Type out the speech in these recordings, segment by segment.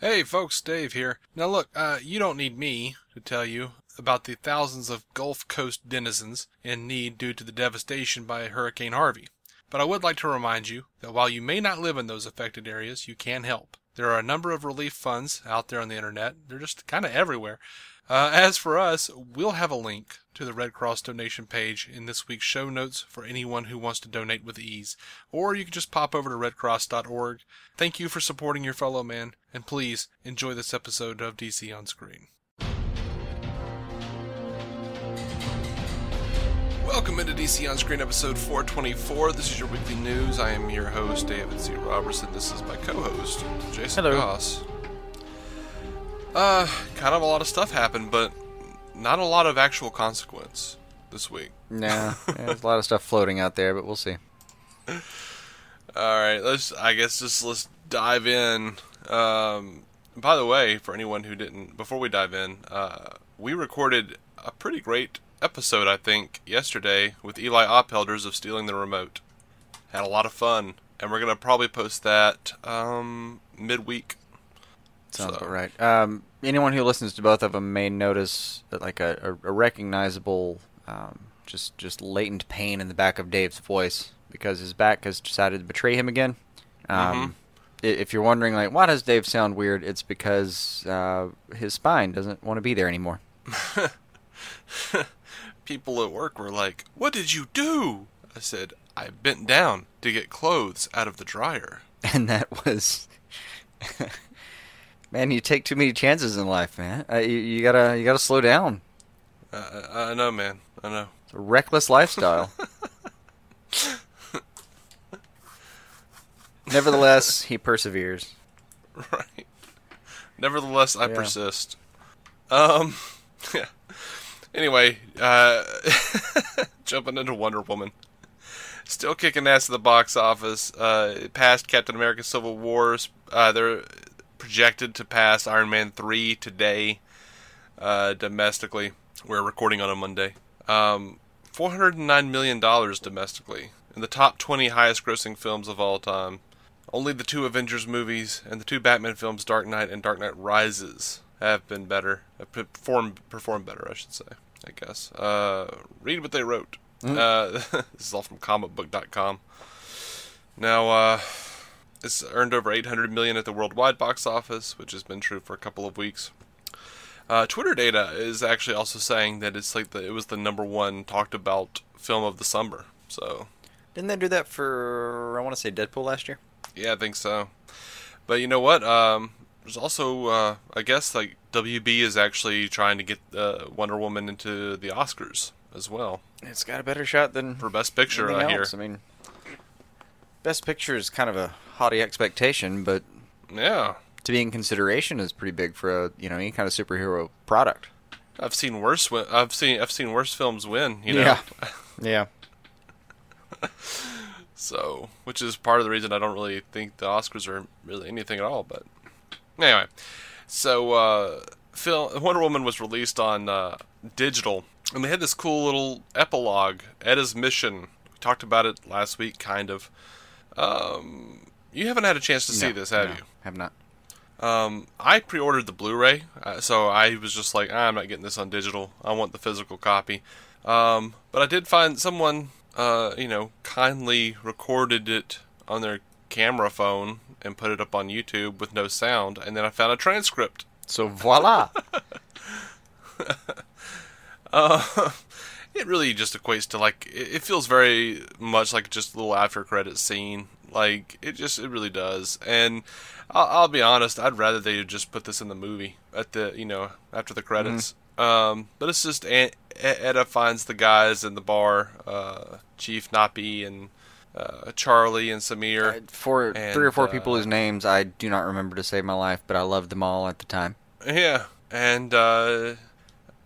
Hey folks, Dave here. Now look, uh, you don't need me to tell you about the thousands of Gulf Coast denizens in need due to the devastation by Hurricane Harvey. But I would like to remind you that while you may not live in those affected areas, you can help. There are a number of relief funds out there on the internet. They're just kind of everywhere. Uh, as for us, we'll have a link to the Red Cross donation page in this week's show notes for anyone who wants to donate with ease. Or you can just pop over to redcross.org. Thank you for supporting your fellow man, and please enjoy this episode of DC on Screen. Welcome into DC On Screen episode 424. This is your weekly news. I am your host, David C. Robertson. This is my co host, Jason Hello. Goss. Uh, kind of a lot of stuff happened, but not a lot of actual consequence this week. Nah, there's a lot of stuff floating out there, but we'll see. All right, let's. I guess just let's dive in. Um, by the way, for anyone who didn't, before we dive in, uh, we recorded a pretty great episode, I think, yesterday with Eli Oppelders of Stealing the Remote. Had a lot of fun, and we're gonna probably post that um, midweek. Sounds So- about right. Um, anyone who listens to both of them may notice that like a, a, a recognizable, um, just just latent pain in the back of Dave's voice because his back has decided to betray him again. Um, i If you're wondering, like, why does Dave sound weird? It's because uh, his spine doesn't want to be there anymore. People at work were like, "What did you do?" I said, "I bent down to get clothes out of the dryer." and that was man you take too many chances in life man uh, you, you gotta you gotta slow down Uh, I I know, man. I know. it's a reckless lifestyle nevertheless he perseveres Right. Nevertheless, I Yeah. persist. Um, yeah. Anyway, uh, jumping into Wonder Woman. Still kicking ass at the box office. Uh, passed Captain America Civil Wars. Uh, they're projected to pass Iron Man 3 today, uh, domestically. We're recording on a Monday. Um, $409 million domestically. In the top 20 highest grossing films of all time. Only the two Avengers movies and the two Batman films, Dark Knight and Dark Knight Rises, have been better. Have performed performed better, I should say. I guess. Uh, read what they wrote. Uh, this is all from comicbook.com. Now, uh, it's earned over 800 million at the worldwide box office, which has been true for a couple of weeks. Uh, Twitter data is actually also saying that it's like the, it was the number one talked about film of the summer. So didn't they do that for i want to say deadpool last year Yeah, I think so. But you know what? Um, there's also, uh, I guess, like WB is actually trying to get uh, Wonder Woman into the Oscars as well it's got a better shot than for Best Picture. I hear. i mean best picture is kind of a haughty expectation but Yeah, to be in consideration is pretty big for a you know any kind of superhero product I've seen worse. Win- I've seen I've seen worse films win. You know. Yeah. yeah So, which is part of the reason I don't really think the Oscars are really anything at all. But anyway, so uh, film Wonder Woman was released on uh, digital, and they had this cool little epilogue, Etta's mission. We talked about it last week, kind of. Um, you haven't had a chance to see No, this, have no, you? have not Um, I pre-ordered the Blu-ray, uh, so I was just like, "Ah, I'm not getting this on digital. I want the physical copy. Um, but I did find someone, uh, you know, kindly recorded it on their camera phone and put it up on YouTube with no sound, and then I found a transcript. So voila. Uh, it really just equates to like it, it feels very much like just a little after credit scene. Like it just it really does. And I'll, I'll be honest, I'd rather they just put this in the movie at the you know after the credits. Um, but it's just Aunt, Etta finds the guys in the bar, uh, Chief Nappy and uh, Charlie and Samir. For And, three or four people uh, whose names I do not remember to save my life, but I loved them all at the time. Yeah, and uh,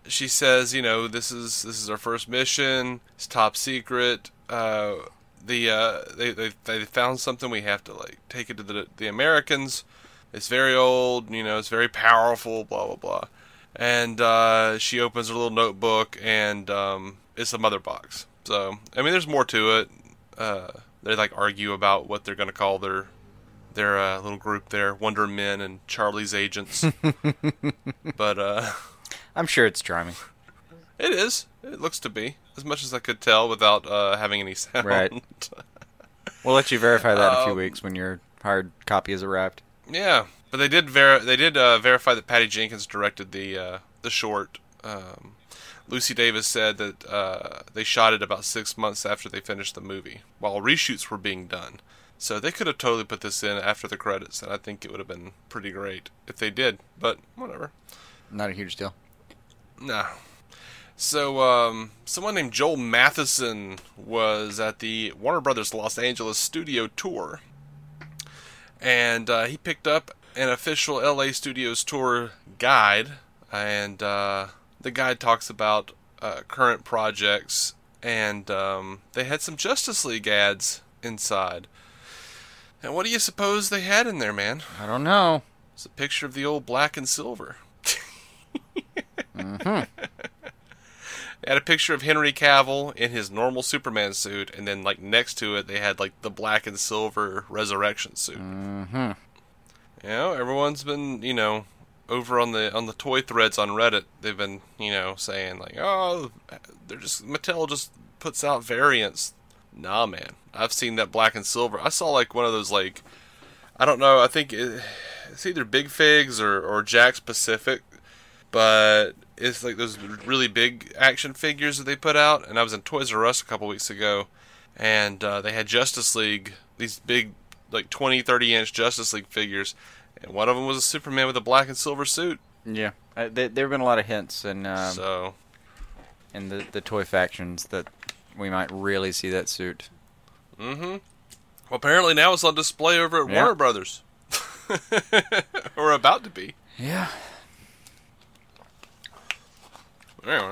she says, you know, this is this is our first mission. It's top secret. Uh, the uh, they, they they found something. We have to like take it to the the Americans. It's very old. You know, it's very powerful. Blah blah blah. And uh, she opens her little notebook, and um, it's a mother box. So I mean, there's more to it. Uh, they like argue about what they're gonna call their their uh, little group there, Wonder Men and Charlie's Agents. but uh, I'm sure it's charming. it is. It looks to be as much as I could tell without uh, having any sound. Right. We'll let you verify that in a few Um, weeks when your hard copy has arrived. Yeah, but they did ver- they did uh, verify that Patty Jenkins directed the uh, the short. Um, Lucy Davis said that uh, they shot it about six months after they finished the movie, while reshoots were being done. So they could have totally put this in after the credits, and I think it would have been pretty great if they did. But whatever. Not a huge deal. Nah. So, um, someone named Joel Matheson was at the Warner Brothers Los Angeles studio tour. And uh, he picked up an official LA Studios tour guide. And uh, the guide talks about uh, current projects. And um, they had some Justice League ads inside. And what do you suppose they had in there, man? I don't know. It's a picture of the old black and silver. They had a picture of Henry Cavill in his normal Superman suit, and then like next to it, they had like the black and silver resurrection suit. Mm-hmm. You know, everyone's been you know over on the on the toy threads on Reddit. They've been you know saying like, oh, they're just Mattel just puts out variants. Nah, man, I've seen that black and silver. I saw like one of those like, I don't know. I think it, it's either Big Figs or or Jakks Pacific, but it's like those really big action figures that they put out. And I was in Toys R Us a couple weeks ago, and uh, they had Justice League, these big like 20, 30 inch Justice League figures, and one of them was a Superman with a black and silver suit. Yeah. Uh, there there have been a lot of hints and um, so in the the toy factions that we might really see that suit. Mm-hmm. Well, apparently now it's on display over at Yeah. Warner Brothers. or about to be. Yeah. Anyway.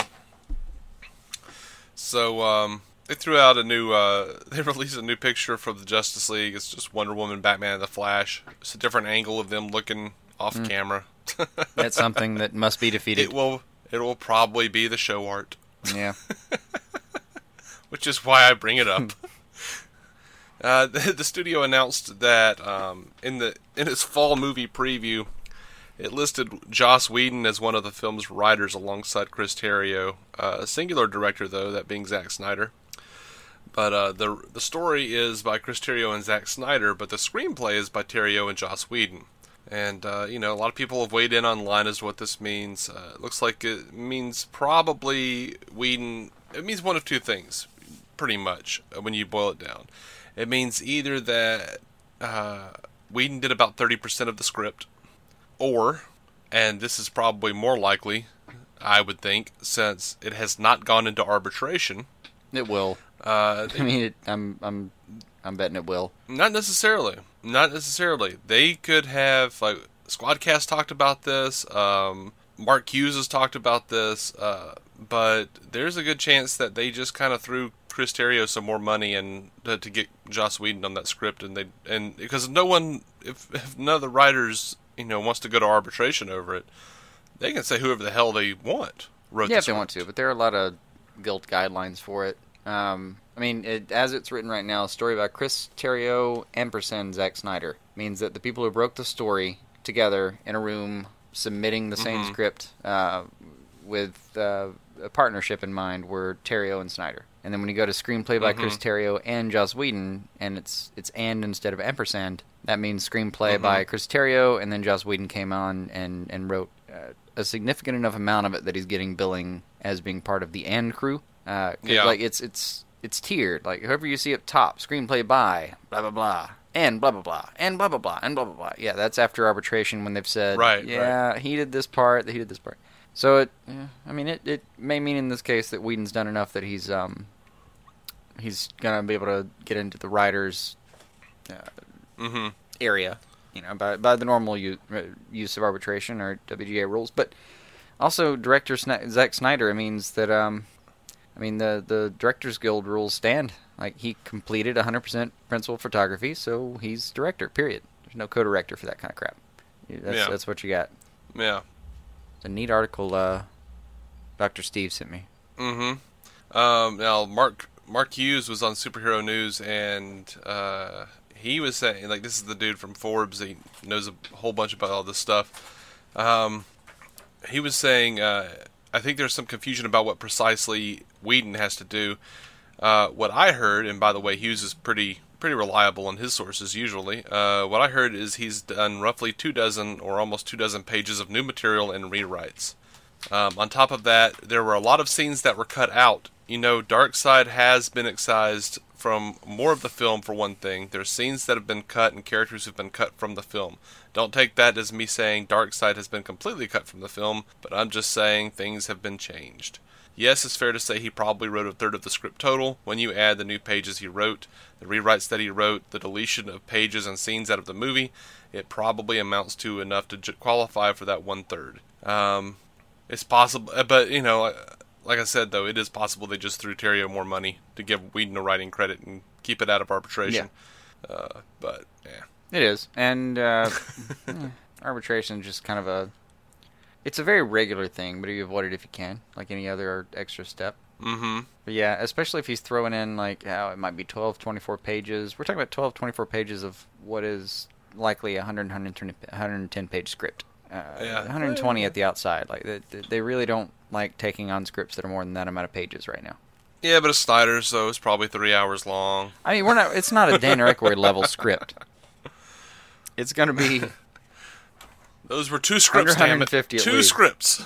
So, um, they threw out a new, uh, they released a new picture from the Justice League. It's just Wonder Woman, Batman, and the Flash. It's a different angle of them looking off camera. That's something that must be defeated. it will, it will probably be the show art, yeah. which is why I bring it up. Uh, the, the studio announced that um, in the in its fall movie preview, it listed Joss Whedon as one of the film's writers alongside Chris Terrio, uh, a singular director though, that being Zack Snyder. But uh, the the story is by Chris Terrio and Zack Snyder, but the screenplay is by Terrio and Joss Whedon. And uh, you know, a lot of people have weighed in online as to what this means. Uh, it looks like it means probably Whedon. It means one of two things, pretty much, uh, when you boil it down. It means either that uh, Whedon did about 30% of the script, or, and this is probably more likely, I would think, since it has not gone into arbitration. It will. Uh, I mean, it, I'm I'm I'm betting it will. not necessarily. Not necessarily. They could have like Squadcast talked about this. Um, Mark Hughes has talked about this. Uh, but there's a good chance that they just kind of threw Chris Terrio some more money and to, to get Joss Whedon on that script, and they and because no one, if, if none of the writers, you know, wants to go to arbitration over it, they can say whoever the hell they want wrote. Yeah, if they want to, but there are a lot of guild guidelines for it. Um, I mean, it, as it's written right now, a story by Chris Terrio, ampersand Zack Snyder means that the people who broke the story together in a room, submitting the same Mhm. script uh, with uh, a partnership in mind, were Terrio and Snyder. And then when you go to screenplay by Chris Terrio and Joss Whedon, and it's it's and instead of ampersand, that means screenplay Mhm. by Chris Terrio, and then Joss Whedon came on and and wrote uh, a significant enough amount of it that he's getting billing as being part of the and crew. Uh, Yeah. like it's it's it's tiered. Like whoever you see up top, screenplay by blah blah blah. And blah blah blah, and blah blah blah, and blah blah blah. Yeah, that's after arbitration when they've said, Right, yeah, he did this part, he did this part. So it, yeah, I mean, it, it may mean in this case that Whedon's done enough that he's um he's gonna be able to get into the writers hmm area, you know, by by the normal u- uh, use of arbitration or WGA rules. But also, director Sni- Zack Snyder it means that um, I mean the the Directors Guild rules stand. Like he completed 100% principal photography, so he's director. Period. There's no co-director for that kind of crap. That's Yeah. that's what you got. Yeah. It's a neat article. Uh, Doctor Steve sent me. Mm-hmm. Um, now, Mark Mark Hughes was on Superhero News, and uh, he was saying like this is the dude from Forbes. He knows a whole bunch about all this stuff. Um, he was saying uh, I think there's some confusion about what precisely Whedon has to do. Uh, what I heard, and by the way, Hughes is pretty pretty reliable in his sources usually. Uh, what I heard is he's done roughly two dozen or almost two dozen pages of new material and rewrites. Um, on top of that, there were a lot of scenes that were cut out. You know, Darkseid has been excised from more of the film for one thing. There's scenes that have been cut and characters have been cut from the film. Don't take that as me saying Darkseid has been completely cut from the film, but I'm just saying things have been changed. Yes, it's fair to say he probably wrote a third of the script total. When you add the new pages he wrote, the rewrites that he wrote, the deletion of pages and scenes out of the movie, it probably amounts to enough to j- qualify for that one third. Um, it's possible, uh, but you know, like I said though, it is possible they just threw Terrio more money to give Whedon a writing credit and keep it out of arbitration. Yeah. Uh, but yeah, it is, and uh, arbitration is just kind of a it's a very regular thing, but you avoid it if you can, like any other extra step. Mm-hmm. But yeah, especially if he's throwing in like how it might be 12, 24 pages. We're talking about 12, 24 pages of what is likely a 100, 110, 110 page script. Uh, yeah. 120 at the outside. Like they, they really don't like taking on scripts that are more than that amount of pages right now. Yeah, but a Snyder's so it's probably three hours long. I mean, we're not. It's not a Dan Aykroyd level script. It's going to be those were two scripts. Damn it. Two least. scripts.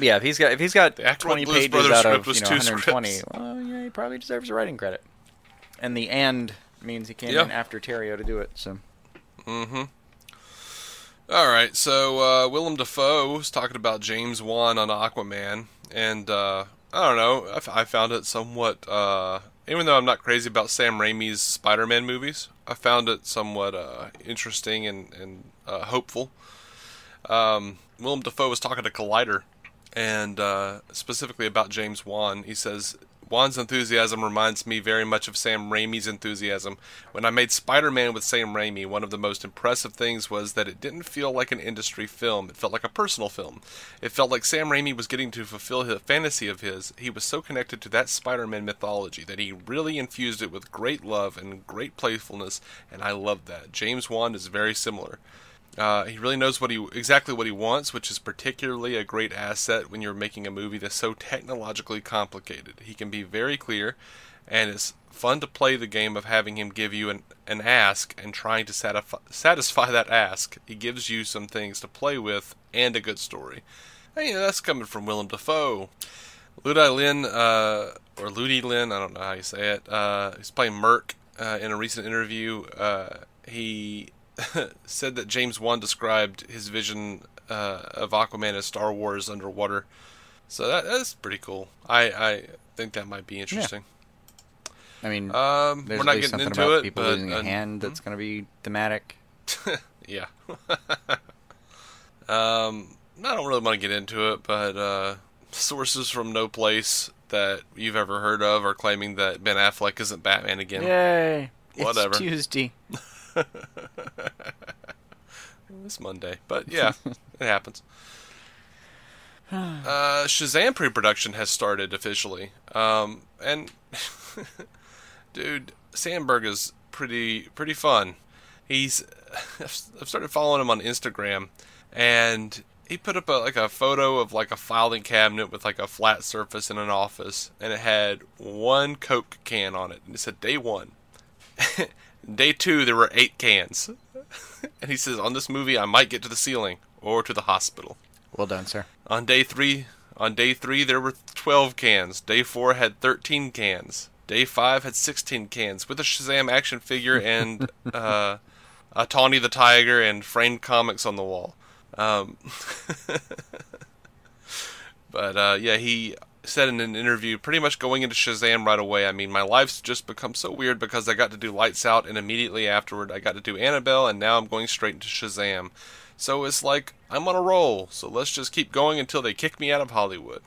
yeah, if he's got if he's got twenty pages Brothers out of you know, 120, scripts. well, yeah, he probably deserves a writing credit. And the and means he came in after Terrio to do it. So. Mm-hmm. All right, so uh, Willem Dafoe was talking about James Wan on Aquaman, and uh, I don't know, I, f- I found it somewhat. Uh, even though I'm not crazy about Sam Raimi's Spider-Man movies, I found it somewhat uh, interesting and, and uh, hopeful. Um, Willem Dafoe was talking to Collider, and uh, specifically about James Wan. He says Wan's enthusiasm reminds me very much of Sam Raimi's enthusiasm. When I made Spider Man with Sam Raimi, one of the most impressive things was that it didn't feel like an industry film. It felt like a personal film. It felt like Sam Raimi was getting to fulfill a fantasy of his. He was so connected to that Spider Man mythology that he really infused it with great love and great playfulness, and I loved that. James Wan is very similar. Uh, he really knows what he exactly what he wants, which is particularly a great asset when you're making a movie that's so technologically complicated. He can be very clear, and it's fun to play the game of having him give you an, an ask and trying to satisfy, satisfy that ask. He gives you some things to play with and a good story. And, you know, that's coming from Willem Dafoe. Ludi Lin, uh, or Ludi Lin, I don't know how you say it. Uh, he's playing Murk uh, in a recent interview. Uh, he said that James Wan described his vision uh, of Aquaman as Star Wars underwater. So that, that's pretty cool. I, I think that might be interesting. Yeah. I mean, um, we're not getting into it. People but, losing a hand that's hmm? going to be thematic. yeah. um, I don't really want to get into it, but uh, sources from no place that you've ever heard of are claiming that Ben Affleck isn't Batman again. Yay! Whatever. It's Tuesday. it's Monday, but yeah, it happens. Uh, Shazam pre-production has started officially, um, and dude, Sandberg is pretty pretty fun. He's I've started following him on Instagram, and he put up a, like a photo of like a filing cabinet with like a flat surface in an office, and it had one Coke can on it, and it said day one. Day two, there were eight cans. and he says, on this movie, I might get to the ceiling or to the hospital. Well done, sir. On day three, on day three, there were 12 cans. Day four had 13 cans. Day five had 16 cans with a Shazam action figure and uh, a Tawny the Tiger and framed comics on the wall. Um, but uh, yeah, he said in an interview, pretty much going into Shazam right away. I mean, my life's just become so weird because I got to do Lights Out, and immediately afterward, I got to do Annabelle, and now I'm going straight into Shazam. So it's like I'm on a roll. So let's just keep going until they kick me out of Hollywood.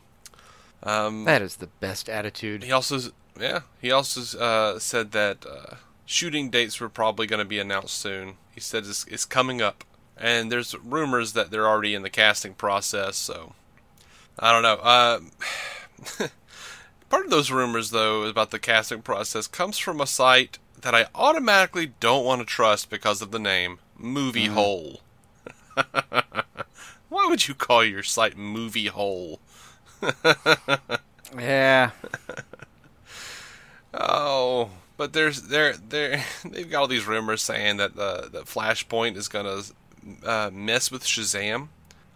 Um, that is the best attitude. He also, yeah, he also uh, said that uh, shooting dates were probably going to be announced soon. He said it's, it's coming up, and there's rumors that they're already in the casting process. So I don't know. Uh, Part of those rumors, though, about the casting process comes from a site that I automatically don't want to trust because of the name Movie Hole. Why would you call your site Movie Hole? Yeah. Oh, but there's there there they've got all these rumors saying that the the Flashpoint is gonna uh, mess with Shazam.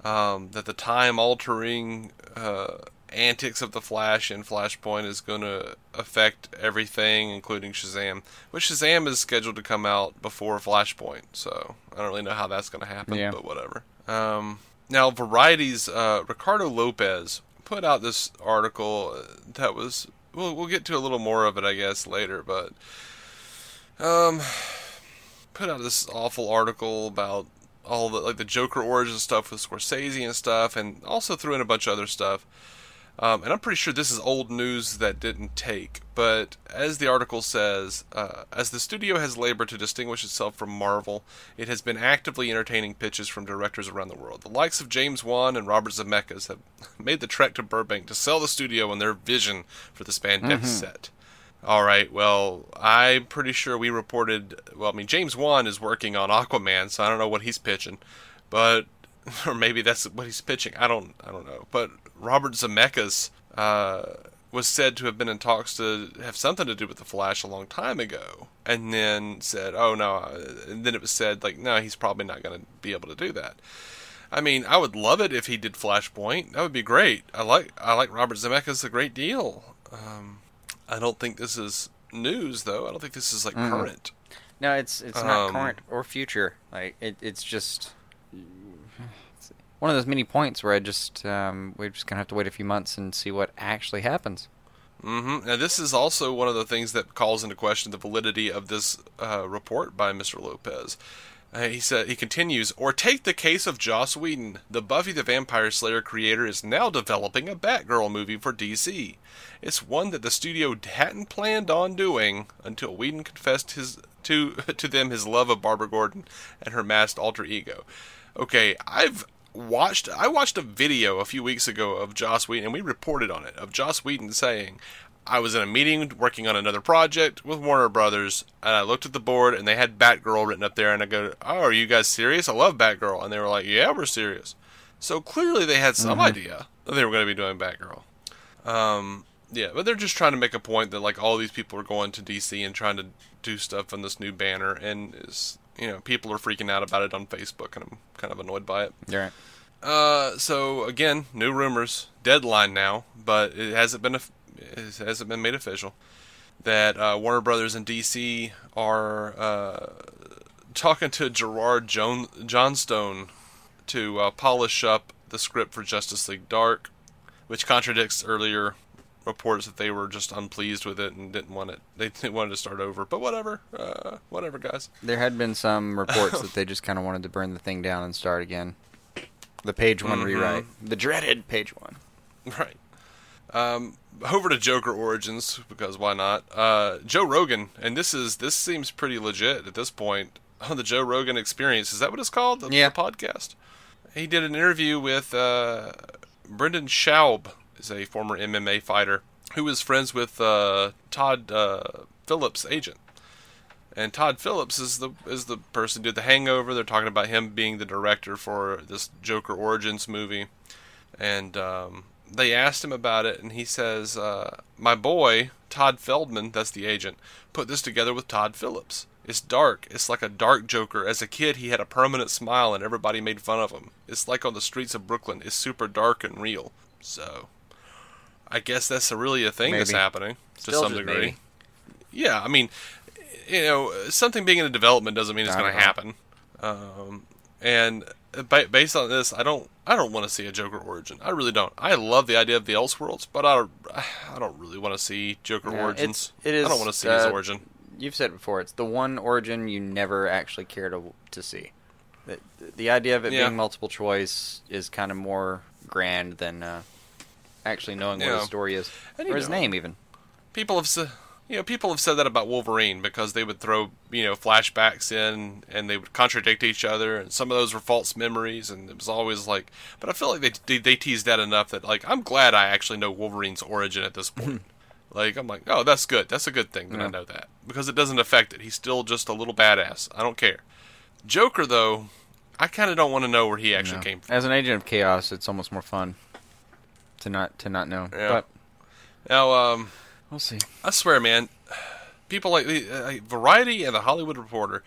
Um, that the time altering uh, antics of the Flash in Flashpoint is going to affect everything, including Shazam. Which Shazam is scheduled to come out before Flashpoint, so I don't really know how that's going to happen, Yeah. but whatever. Um, now, Variety's uh, Ricardo Lopez put out this article that was. We'll, we'll get to a little more of it, I guess, later, but. Um, put out this awful article about all the like the Joker origin stuff with Scorsese and stuff, and also threw in a bunch of other stuff. Um, and I'm pretty sure this is old news that didn't take. But as the article says, uh, as the studio has labored to distinguish itself from Marvel, it has been actively entertaining pitches from directors around the world. The likes of James Wan and Robert Zemeckis have made the trek to Burbank to sell the studio and their vision for the spandex set. All right. Well, I'm pretty sure we reported. Well, I mean, James Wan is working on Aquaman, so I don't know what he's pitching, but or maybe that's what he's pitching. I don't. I don't know. But Robert Zemeckis uh, was said to have been in talks to have something to do with the Flash a long time ago, and then said, "Oh no," and then it was said like, "No, he's probably not going to be able to do that." I mean, I would love it if he did Flashpoint. That would be great. I like I like Robert Zemeckis a great deal. Um, I don't think this is news though. I don't think this is like Mhm. current. No, it's it's not Um, current or future. Like it, it's just one of those many points where I just um, we're just gonna have to wait a few months and see what actually happens. Mm-hmm. Now, this is also one of the things that calls into question the validity of this uh, report by Mr. Lopez. Uh, he said he continues, or take the case of Joss Whedon. The Buffy the Vampire Slayer creator is now developing a Batgirl movie for DC. It's one that the studio hadn't planned on doing until Whedon confessed his to to them his love of Barbara Gordon and her masked alter ego. Okay, I've watched I watched a video a few weeks ago of Joss Whedon and we reported on it of Joss Whedon saying I was in a meeting working on another project with Warner Brothers and I looked at the board and they had Batgirl written up there and I go, "Oh, are you guys serious? I love Batgirl." And they were like, "Yeah, we're serious." So clearly they had some idea that they were going to be doing Batgirl. Um, yeah, but they're just trying to make a point that like all these people are going to DC and trying to do stuff on this new banner, and you know people are freaking out about it on Facebook, and I'm kind of annoyed by it. Right. Uh, so again, new rumors, deadline now, but it hasn't been it hasn't been made official that uh, Warner Brothers and DC are uh, talking to Gerard Joan- Johnstone to uh, polish up the script for Justice League Dark, which contradicts earlier reports that they were just unpleased with it and didn't want it. They, they wanted to start over, but whatever, uh, whatever, guys. There had been some reports that they just kind of wanted to burn the thing down and start again. The page one Mhm. rewrite, the dreaded page one. Right. Um, over to Joker Origins because why not? Uh, Joe Rogan, and this is this seems pretty legit at this point. Oh, the Joe Rogan Experience is that what it's called? The, Yeah. the podcast. He did an interview with uh, Brendan Schaub, is a former MMA fighter who is friends with uh, Todd uh, Phillips' agent. And Todd Phillips is the is the person who did The Hangover. They're talking about him being the director for this Joker Origins movie, and um, they asked him about it, and he says, uh, "My boy Todd Feldman, that's the agent, put this together with Todd Phillips. It's dark. It's like a dark Joker. As a kid, he had a permanent smile, and everybody made fun of him. It's like on the streets of Brooklyn. It's super dark and real. So, I guess that's a really a thing that's happening to Still some degree. maybe. Yeah, I mean, you know, something being in a development doesn't mean it's going to happen. Um, and ba- based on this, I don't, I don't want to see a Joker origin. I really don't. I love the idea of the Elseworlds, but I, don't, I don't really want to see Joker Yeah, origins. it's- I don't want to see his uh, origin. You've said it before. It's the one origin you never actually care to to see. The, the idea of it Yeah. being multiple choice is kind of more grand than uh, actually knowing what Yeah. his story is And or his know, name even. People have said, you know, people have said that about Wolverine because they would throw, you know, flashbacks in and they would contradict each other, and some of those were false memories, and it was always like. But I feel like they they, they teased that enough that like I'm glad I actually know Wolverine's origin at this point. Like I'm like, oh, that's good. That's a good thing that I know that because it doesn't affect it. He's still just a little badass. I don't care. Joker though, I kind of don't want to know where he actually No. came from. As an agent of chaos, it's almost more fun to not to not know. Yeah. But Now, um, we'll see. I swear, man, people like the uh, like Variety and the Hollywood Reporter.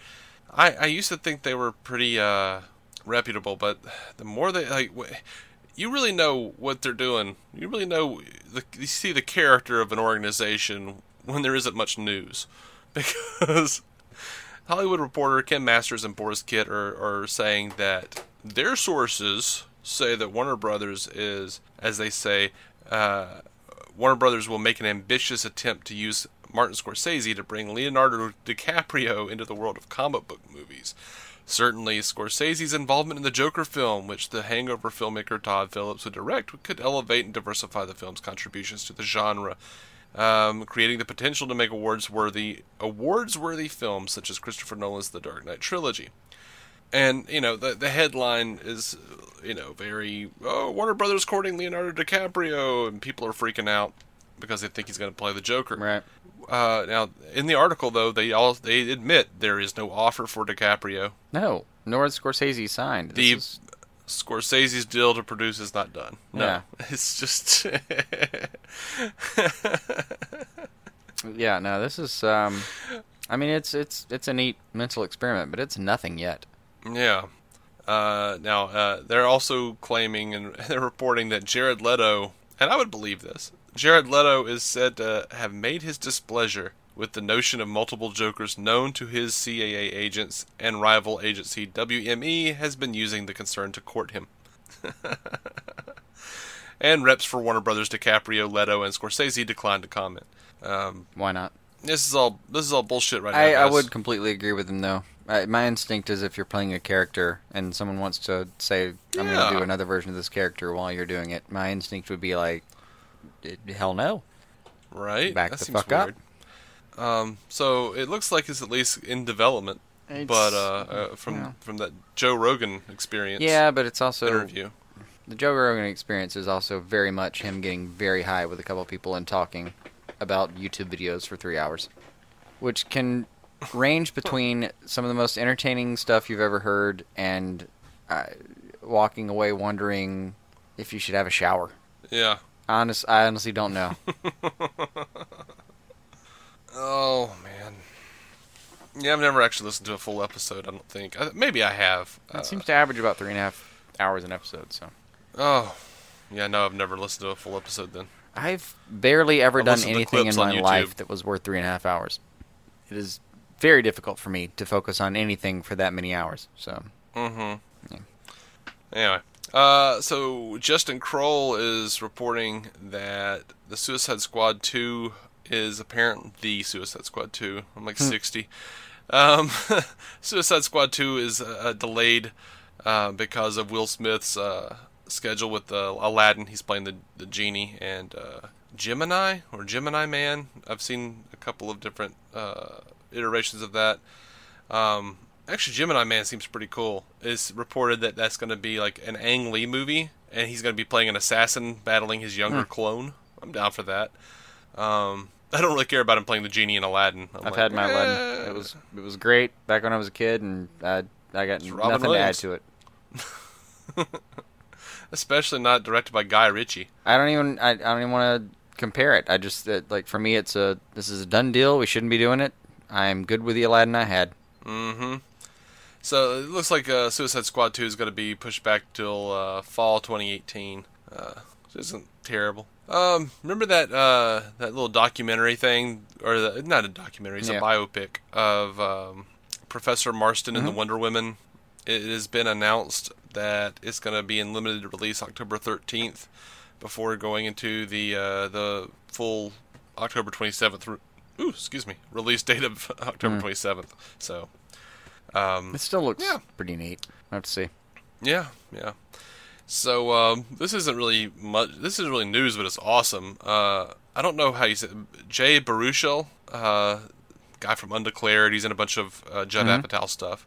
I I used to think they were pretty uh, reputable, but the more they like, you really know what they're doing. You really know the you see the character of an organization when there isn't much news, because Hollywood Reporter, Kim Masters, and Borys Kit are are saying that their sources say that Warner Brothers is, as they say, uh, Warner Brothers will make an ambitious attempt to use Martin Scorsese to bring Leonardo DiCaprio into the world of comic book movies. Certainly, Scorsese's involvement in the Joker film, which the Hangover filmmaker Todd Phillips would direct, could elevate and diversify the film's contributions to the genre, um, creating the potential to make awards-worthy awards-worthy films such as Christopher Nolan's The Dark Knight trilogy. And you know the the headline is you know very oh Warner Brothers courting Leonardo DiCaprio and people are freaking out because they think he's going to play the Joker. Right. Uh, now in the article though they all they admit there is no offer for DiCaprio. No, nor is Scorsese signed. The is- Scorsese's deal to produce is not done. No, Yeah. it's just yeah, no, this is. Um, I mean, it's it's it's a neat mental experiment, but it's nothing yet. Yeah. Uh, now uh, they're also claiming and they're reporting that Jared Leto, and I would believe this. Jared Leto is said to have made his displeasure with the notion of multiple Jokers known to his CAA agents and rival agency WME has been using the concern to court him. and reps for Warner Brothers DiCaprio, Leto, and Scorsese declined to comment. Um, Why not? this is all this is all bullshit right now. I, I would completely agree with him, though. I, my instinct is if you're playing a character and someone wants to say, "I'm going to do another version of this character" while you're doing it, my instinct would be like, "Eh, "Hell no!" right. Back that the seems fuck up. weird. Um, so it looks like it's at least in development, It's- but uh, uh, from yeah. from that Joe Rogan experience Yeah, but it's also interview. the Joe Rogan experience is also very much him getting very high with a couple people and talking about YouTube videos for three hours, which can range between some of the most entertaining stuff you've ever heard and uh, walking away wondering if you should have a shower. Yeah. Honest, I honestly don't know. Oh man. Yeah, I've never actually listened to a full episode. I don't think. Uh, maybe I have. Uh, it seems to average about three and a half hours an episode. So oh, yeah. No, I've never listened to a full episode. Then. I've barely ever I've done anything in my life that was worth three and a half hours. It is very difficult for me to focus on anything for that many hours. So Mm-hmm. Anyway, uh, so Justin Kroll is reporting that the Suicide Squad 2 is apparently the Suicide Squad 2. I'm like 60. Um, Suicide Squad 2 is uh, delayed uh, because of Will Smith's uh, schedule with uh, Aladdin. He's playing the, the genie and uh, Gemini or Gemini Man. I've seen a couple of different uh, iterations of that. Um, actually, Gemini Man seems pretty cool. It's reported that that's going to be like an Ang Lee movie, and he's going to be playing an assassin battling his younger clone. I'm down for that. Um, I don't really care about him playing the genie in Aladdin. I'm I've like, had my eh. Aladdin. It was it was great back when I was a kid, and I I got nothing Williams. to add to it. especially not directed by Guy Ritchie. I don't even I, I don't even want to compare it. I just uh, like for me, it's a this is a done deal. We shouldn't be doing it. I'm good with the Aladdin I had. Mm-hmm. So it looks like uh, Suicide Squad 2 is going to be pushed back till uh, fall 2018. Uh, which isn't terrible. Um, remember that uh, that little documentary thing, or the, not a documentary, it's Yeah. a biopic of um, Professor Marston and the Mhm. Wonder Women. It has been announced that it's going to be in limited release October 13th, before going into the uh, the full October 27th. Ooh, excuse me, release date of October Mm. 27th. So. Um, It still looks Yeah. pretty neat. I have to see. yeah, yeah. So um, this isn't really much. This is really news, but it's awesome. Uh, I don't know how you say Jay Baruchel, uh, guy from Undeclared. He's in a bunch of uh, Judd Mhm. Apatow stuff.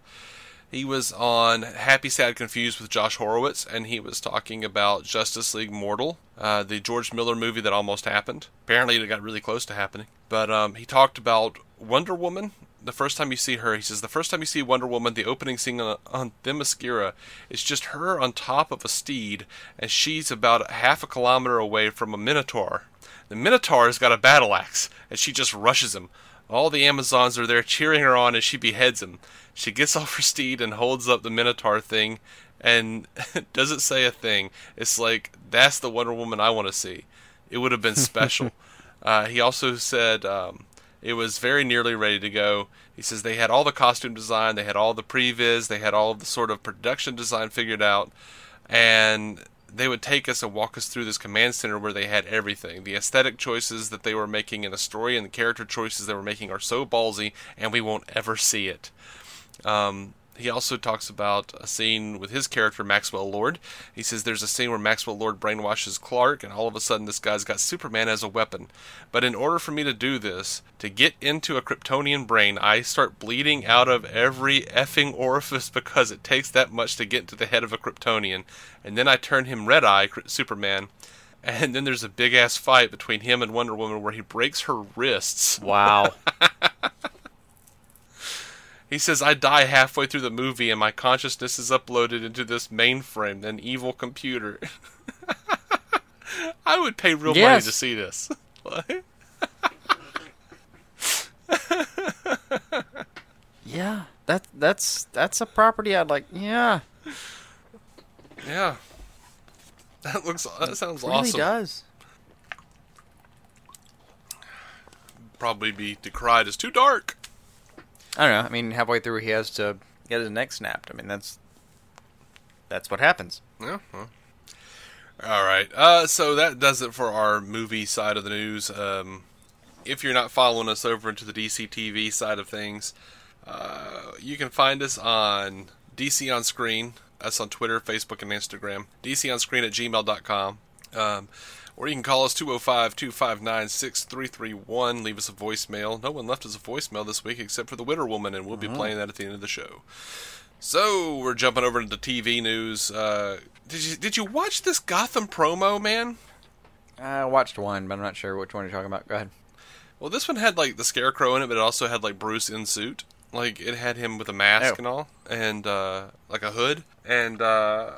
He was on Happy, Sad, Confused with Josh Horowitz, and he was talking about Justice League Mortal, uh, the George Miller movie that almost happened. Apparently, it got really close to happening. But um, he talked about Wonder Woman. The first time you see her, he says, the first time you see Wonder Woman, the opening scene on, on Themyscira is just her on top of a steed, and she's about half a kilometer away from a Minotaur. The Minotaur's got a battle axe, and she just rushes him. All the Amazons are there cheering her on as she beheads him. She gets off her steed and holds up the Minotaur thing and doesn't say a thing. It's like, that's the Wonder Woman I want to see. It would have been special. uh, he also said um, it was very nearly ready to go. He says they had all the costume design, they had all the previs, they had all the sort of production design figured out, and they would take us and walk us through this command center where they had everything. The aesthetic choices that they were making in the story and the character choices they were making are so ballsy, and we won't ever see it. Um, he also talks about a scene with his character Maxwell Lord. He says there's a scene where Maxwell Lord brainwashes Clark, and all of a sudden this guy's got Superman as a weapon. But in order for me to do this, to get into a Kryptonian brain, I start bleeding out of every effing orifice because it takes that much to get into the head of a Kryptonian. And then I turn him Red Eye Superman. And then there's a big ass fight between him and Wonder Woman where he breaks her wrists. Wow. He says, I die halfway through the movie and my consciousness is uploaded into this mainframe, an evil computer. I would pay real Yes. money to see this. yeah, that that's that's a property I'd like. Yeah, yeah. That looks that sounds really awesome. does. Probably be decried as too dark. I don't know. I mean, halfway through, he has to get his neck snapped. I mean, that's that's what happens. Yeah. well. All right. Uh, so that does it for our movie side of the news. Um, if you're not following us over into the DC TV side of things, uh, you can find us on DC on Screen. Us on Twitter, Facebook, and Instagram. DC on Screen at gmail.com. Um, or you can call us 205 259 6331. Leave us a voicemail. No one left us a voicemail this week except for the Witter Woman, and we'll be playing that at the end of the show. So we're jumping over into TV news. Uh, did you did you watch this Gotham promo, man? I watched one, but I'm not sure which one you're talking about. Go ahead. Well, this one had like the Scarecrow in it, but it also had like Bruce in suit. Like it had him with a mask Oh. and all, and uh, like a hood. And uh,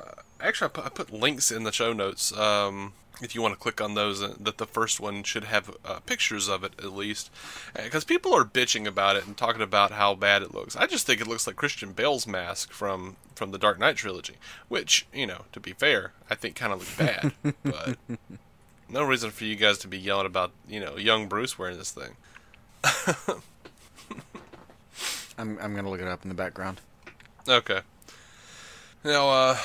actually, I put, I put links in the show notes. Um, if you want to click on those, uh, that the first one should have uh, pictures of it at least, because people are bitching about it and talking about how bad it looks. I just think it looks like Christian Bale's mask from from the Dark Knight trilogy, which you know, to be fair, I think kind of looked bad, but no reason for you guys to be yelling about you know young Bruce wearing this thing. I'm I'm gonna look it up in the background. Okay. Now, uh,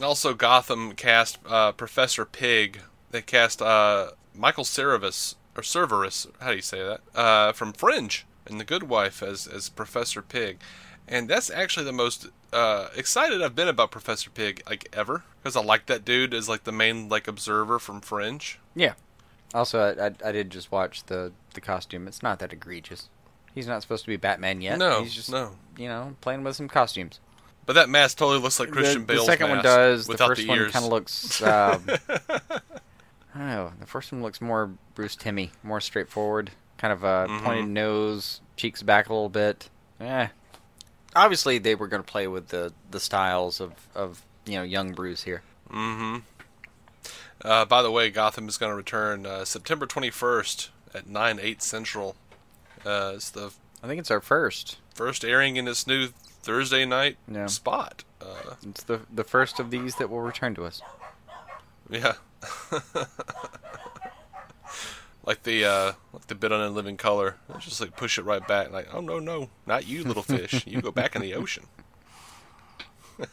also Gotham cast uh, Professor Pig. They cast uh, Michael Cerveris or Cerveris. How do you say that? Uh, from Fringe and The Good Wife as as Professor Pig, and that's actually the most uh, excited I've been about Professor Pig like ever because I like that dude as like the main like observer from Fringe. Yeah. Also, I, I, I did just watch the the costume. It's not that egregious. He's not supposed to be Batman yet. No, he's just no. you know playing with some costumes. But that mask totally looks like Christian the, Bale's the second one does. The first the one kind of looks. Um, I don't know. The first one looks more Bruce Timmy, more straightforward. Kind of a Mhm. pointed nose, cheeks back a little bit. Eh. Obviously, they were going to play with the the styles of of you know young Bruce here. Mm-hmm. Uh, by the way, Gotham is going to return uh, September 21st at 9, 8 Central. Uh, it's the I think it's our first. first airing in this new Thursday night Yeah. spot. Uh, It's the the first of these that will return to us. yeah. like the uh, like the bit on In Living Color. Just like push it right back. Like, oh no, no, not you, little fish. You go back in the ocean.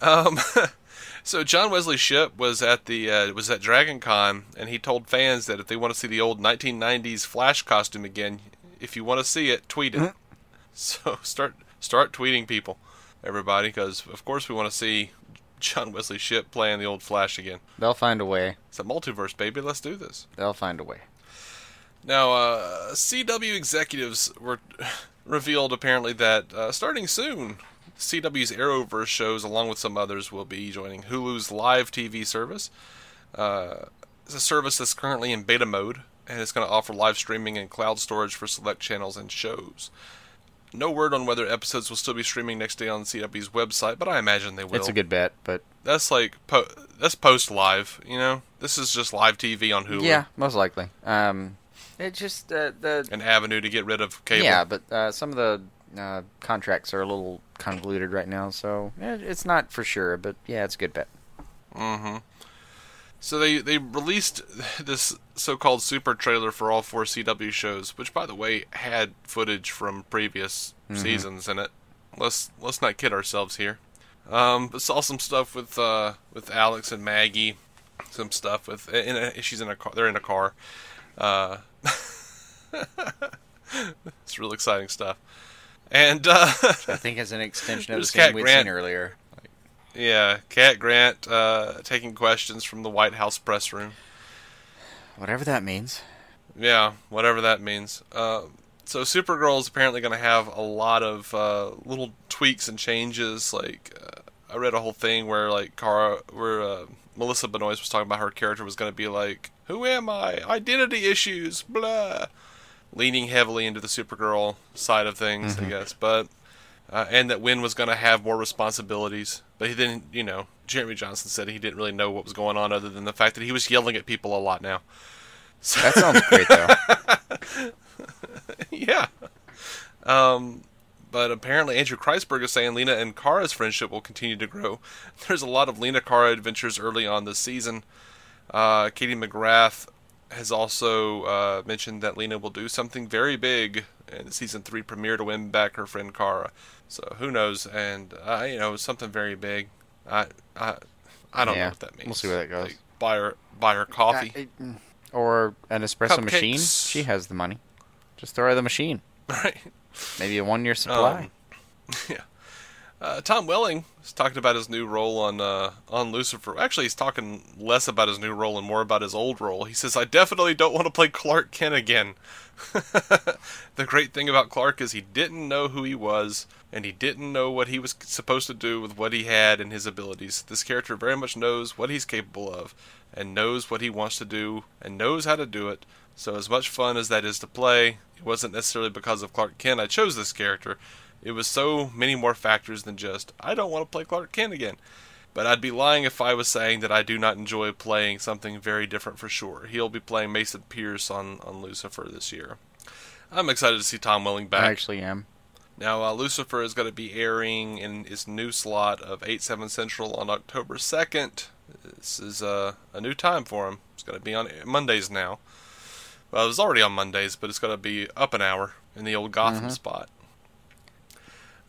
um, so John Wesley Shipp was at the uh, was at Dragon Con, and he told fans that if they want to see the old 1990s Flash costume again, if you want to see it, tweet it. so start start tweeting people, everybody, because of course we want to see John Wesley Shipp playing the old Flash again. They'll find a way. It's a multiverse, baby. Let's do this. They'll find a way. Now, uh, CW executives were revealed apparently that uh, starting soon, CW's Arrowverse shows, along with some others, will be joining Hulu's live TV service. Uh, it's a service that's currently in beta mode, and it's going to offer live streaming and cloud storage for select channels and shows. No word on whether episodes will still be streaming next day on CW's website, but I imagine they will. It's a good bet, but That's like po- that's post live, you know. This is just live TV on Hulu. yeah, most likely. Um, it just uh, the An avenue to get rid of cable. yeah, but uh, some of the uh, contracts are a little convoluted right now, so eh, it's not for sure. But yeah, it's a good bet. Mm-hmm. So they they released this so-called super trailer for all four CW shows, which by the way had footage from previous seasons in it. Let's let's not kid ourselves here. Um, but saw some stuff with uh, with Alex and Maggie, some stuff with in a, she's in a car. They're in a car. Uh, it's real exciting stuff. And uh, I think it's an extension of the scene Cat we'd Grant. seen earlier. yeah, Cat Grant uh, taking questions from the White House press room. Whatever that means. Yeah, whatever that means. Uh, so Supergirl is apparently going to have a lot of uh, little tweaks and changes. Like uh, I read a whole thing where like Kara, where uh, Melissa Benoist was talking about her character was going to be like, "Who am I? Identity issues." Blah, leaning heavily into the Supergirl side of things, I guess. But uh, and that Winn was going to have more responsibilities. But he didn't, you know. Jeremy Johnson said he didn't really know what was going on other than the fact that he was yelling at people a lot now. So, That sounds great, though. yeah. Um, but apparently Andrew Kreisberg is saying Lena and Kara's friendship will continue to grow. There's a lot of Lena Kara adventures early on this season. Uh, Katie McGrath has also uh, mentioned that Lena will do something very big in the season three premiere to win back her friend Kara. So who knows? And uh, you know, something very big. I I I don't know what that means. we'll see where that goes. Like, buy her buy her coffee. Uh, or an espresso machine. She has the money. Just throw her the machine. right. Maybe a one-year supply. yeah. Uh, Tom Welling is talking about his new role on uh, on Lucifer. Actually, he's talking less about his new role and more about his old role. He says, "I definitely don't want to play Clark Kent again." the great thing about Clark is he didn't know who he was, and he didn't know what he was supposed to do with what he had and his abilities. This character very much knows what he's capable of, and knows what he wants to do, and knows how to do it. So, as much fun as that is to play, it wasn't necessarily because of Clark Kent I chose this character. It was so many more factors than just, I don't want to play Clark Kent again. But I'd be lying if I was saying that I do not enjoy playing something very different for sure. He'll be playing Mason Pierce on, on Lucifer this year. I'm excited to see Tom Welling back. I actually am. Now, uh, Lucifer is going to be airing in its new slot of 8 7 Central on October 2nd. This is uh, a new time for him. It's going to be on Mondays now. Well, it was already on Mondays, but it's going to be up an hour in the old Gotham spot.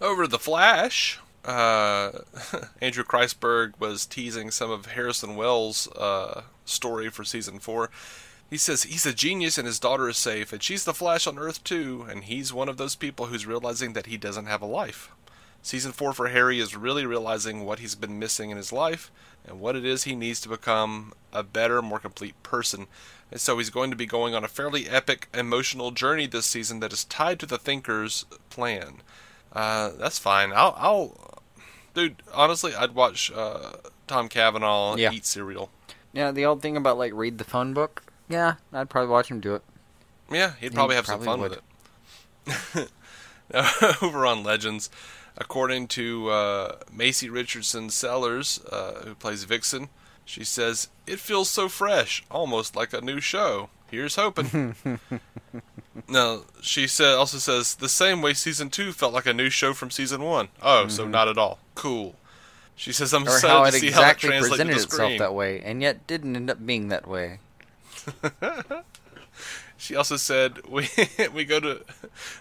Over to The Flash, uh, Andrew Kreisberg was teasing some of Harrison Wells' uh, story for season 4. He says he's a genius and his daughter is safe, and she's the Flash on Earth too, and he's one of those people who's realizing that he doesn't have a life. Season 4 for Harry is really realizing what he's been missing in his life and what it is he needs to become a better, more complete person. And so he's going to be going on a fairly epic emotional journey this season that is tied to the Thinker's plan. Uh, that's fine. I'll, I'll, dude. Honestly, I'd watch uh, Tom Cavanagh Yeah. eat cereal. Yeah, the old thing about like read the phone book. Yeah, I'd probably watch him do it. Yeah, he'd probably have probably some fun would. with it. now, over on Legends, according to uh, Maisie Richardson Sellers, uh, who plays Vixen, she says it feels so fresh, almost like a new show. Here's hoping. no, she said also says the same way season two felt like a new show from season one. Oh, so mm-hmm. not at all. Cool. She says I'm excited how to it see how that exactly translates to the itself that way, and yet didn't end up being that way. She also said we we go to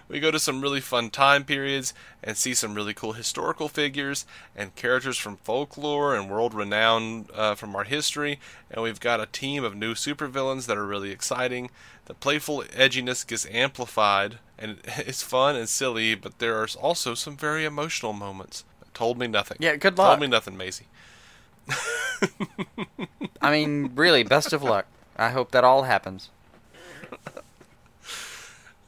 we go to some really fun time periods and see some really cool historical figures and characters from folklore and world renown uh, from our history, and we've got a team of new supervillains that are really exciting. The playful edginess gets amplified, and it's fun and silly, but there are also some very emotional moments. Told me nothing. Yeah, good luck. Told me nothing, Maisie. I mean, really, best of luck. I hope that all happens.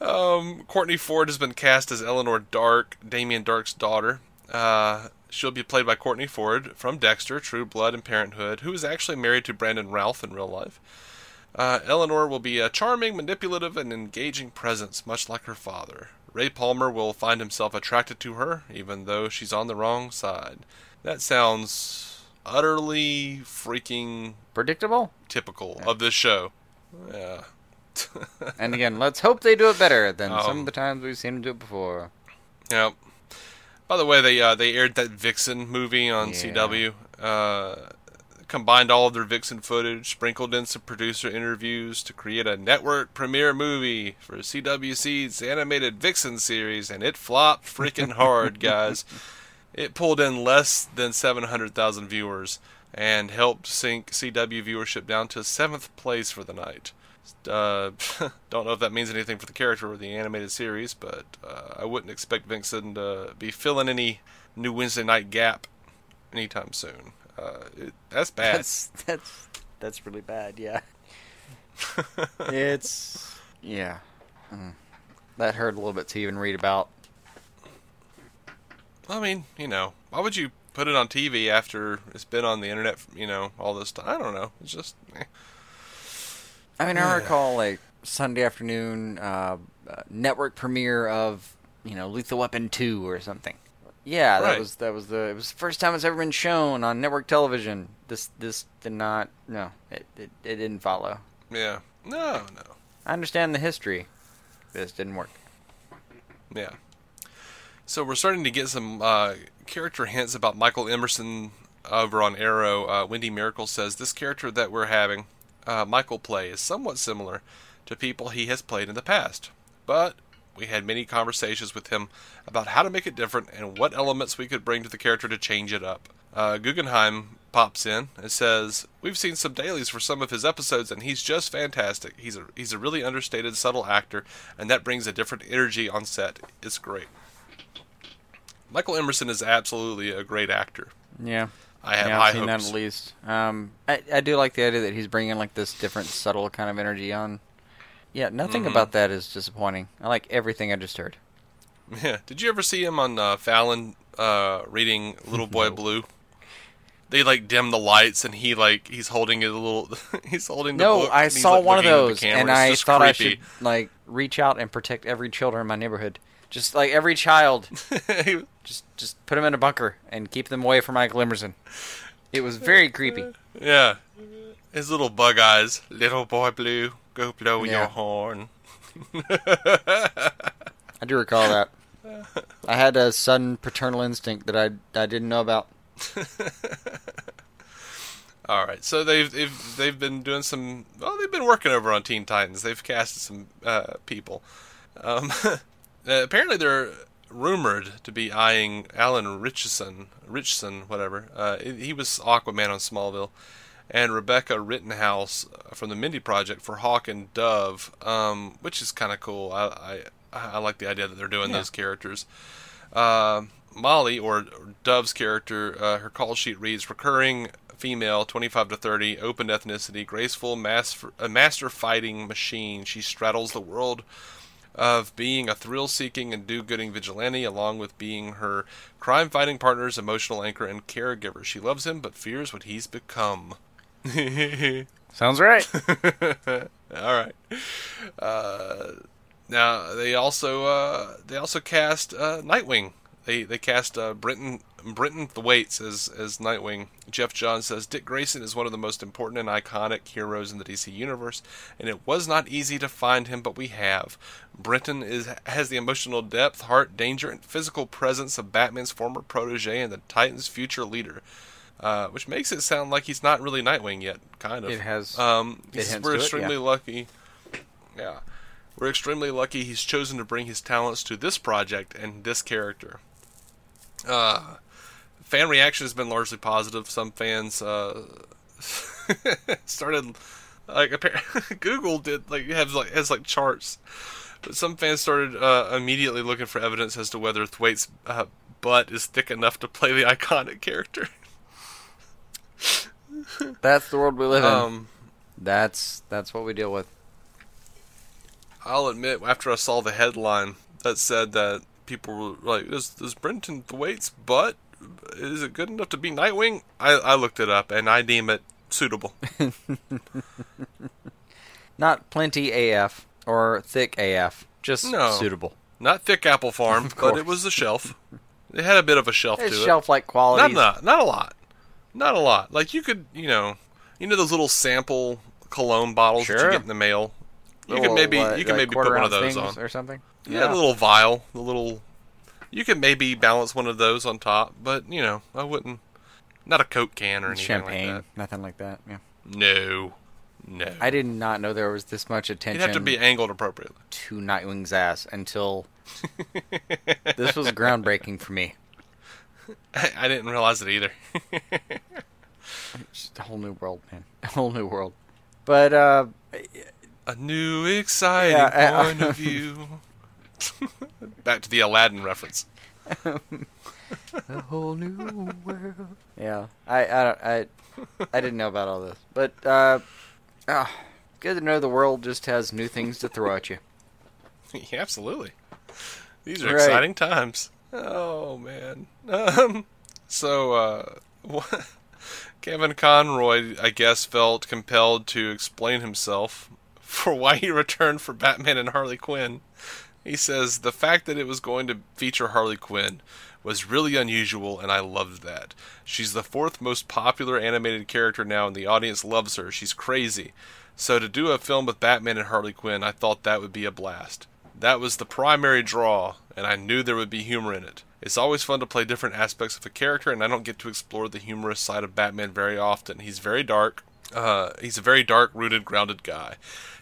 Um, Courtney Ford has been cast as Eleanor Darhk, Damien Darhk's daughter. Uh, she'll be played by Courtney Ford from Dexter, True Blood, and Parenthood, who is actually married to Brandon Routh in real life. Uh, Eleanor will be a charming, manipulative, and engaging presence, much like her father. Ray Palmer will find himself attracted to her, even though she's on the wrong side. That sounds utterly freaking Predictable. typical of this show. Yeah. And again, let's hope they do it better than some Um, of the times we've seen them do it before. Yep. By the way, they uh, they aired that Vixen movie on Yeah. CW. Uh, combined all of their Vixen footage, sprinkled in some producer interviews to create a network premiere movie for CW Seed's animated Vixen series, and it flopped freaking hard, guys. It pulled in less than 700,000 viewers and helped sink CW viewership down to seventh place for the night. Uh, don't know if that means anything for the character or the animated series, but uh, I wouldn't expect Vixen to be filling any new Wednesday night gap anytime soon. Uh, it, that's bad. That's that's that's really bad. Yeah. it's yeah. Mm. That hurt a little bit to even read about. I mean, you know, why would you put it on TV after it's been on the internet, you know, all this time? I don't know. It's just, eh. I mean, I recall like Sunday afternoon uh, uh, network premiere of you know Lethal Weapon two or something. Yeah, that Right. was that was the it was the first time it's ever been shown on network television. This this did not no it it, it didn't follow. yeah. No, no. I understand the history. This didn't work. Yeah. So we're starting to get some uh, character hints about Michael Emerson over on Arrow. Uh, Wendy Mericle says this character that we're having uh, Michael play is somewhat similar to people he has played in the past, but we had many conversations with him about how to make it different and what elements we could bring to the character to change it up. Uh, Guggenheim pops in and says, "We've seen some dailies for some of his episodes, and he's just fantastic. He's a he's a really understated, subtle actor, and that brings a different energy on set. It's great." Michael Emerson is absolutely a great actor. Yeah. I have yeah, high I've seen hopes. that at least. Um, I, I do like the idea that he's bringing like this different, subtle kind of energy on. Yeah, nothing Mhm. about that is disappointing. I like everything I just heard. Yeah. Did you ever see him on uh, Fallon uh, reading Little Boy. Blue? They like dim the lights, and he like he's holding a little. he's holding the No, book. I he's, saw like, one of looking at the those, and It's I thought I should like reach out and protect every child in my neighborhood. Just like every child, just just put them in a bunker and keep them away from Michael Emerson. It was very creepy. yeah, his little bug eyes. Little boy blue, go blow Yeah. your horn. I do recall that. I had a sudden paternal instinct that I I didn't know about. All right, so they've they've they've been doing some. Well, they've been working over on Teen Titans. They've casted some uh, people. Um, uh, apparently, they're rumored to be eyeing Alan Richardson, Richardson, whatever. Uh, he was Aquaman on Smallville, and Rebecca Rittenhouse from the Mindy Project for Hawk and Dove, um, which is kind of cool. I, I I like the idea that they're doing Yeah. those characters. Uh, Molly, or Dove's character, uh, her call sheet reads recurring female, 25 to 30, open ethnicity, graceful, a master fighting machine. She straddles the world of being a thrill seeking and do gooding vigilante, along with being her crime fighting partner's emotional anchor and caregiver. She loves him but fears what he's become. Sounds right. All right. Uh, now they also uh, they also cast uh, Nightwing. They they cast uh, Brenton Brenton Thwaites as as Nightwing. Geoff Johns says Dick Grayson is one of the most important and iconic heroes in the DC universe, and it was not easy to find him, but we have. Brenton is has the emotional depth, heart, danger, and physical presence of Batman's former protege and the Titans' future leader. Uh, which makes it sound like he's not really Nightwing yet, kind of. It has- Um, it hints we're to it, extremely yeah. lucky. Yeah, we're extremely lucky he's chosen to bring his talents to this project and this character. Uh, fan reaction has been largely positive. Some fans uh, started like Google did like has like has like charts, but some fans started uh, immediately looking for evidence as to whether Thwaites' uh, butt is thick enough to play the iconic character. That's the world we live in. Um, that's that's what we deal with. I'll admit, after I saw the headline that said that people were like, "Is is Brenton Thwaites butt? Is it good enough to be Nightwing?" I, I looked it up and I deem it suitable. Not plenty AF or thick AF, just No. suitable. Not thick apple farm, but it was the shelf. It had a bit of a shelf It's to it. shelf-like quality. Not not not a lot. Not a lot. Like you could, you know, you know those little sample cologne bottles that you get in the mail. You Little, could maybe what, you could like maybe put one of those on. or something. Yeah, the little vial, the little. You could maybe balance one of those on top, but you know, I wouldn't. Not a Coke can or anything champagne, like nothing like that. Yeah. No, no. I did not know there was this much attention You'd have to be angled appropriately. to Nightwing's ass until this was groundbreaking for me. I, I didn't realize it either. Just a whole new world, man. A whole new world. But uh, a new exciting Yeah, I- point of view. Back to the Aladdin reference. a whole new world. Yeah, I I don't, I I didn't know about all this, but uh, ah, good to know the world just has new things to throw at you. Yeah, absolutely. These are Right. exciting times. Oh man. Um, so uh, what, Kevin Conroy, I guess, felt compelled to explain himself for why he returned for Batman and Harley Quinn. He says the fact that it was going to feature Harley Quinn was really unusual, and I loved that. She's the fourth most popular animated character now, and the audience loves her. She's crazy. So to do a film with Batman and Harley Quinn, I thought that would be a blast. That was the primary draw, and I knew there would be humor in it. It's always fun to play different aspects of a character, and I don't get to explore the humorous side of Batman very often. He's very dark. Uh, he's a very dark, rooted, grounded guy.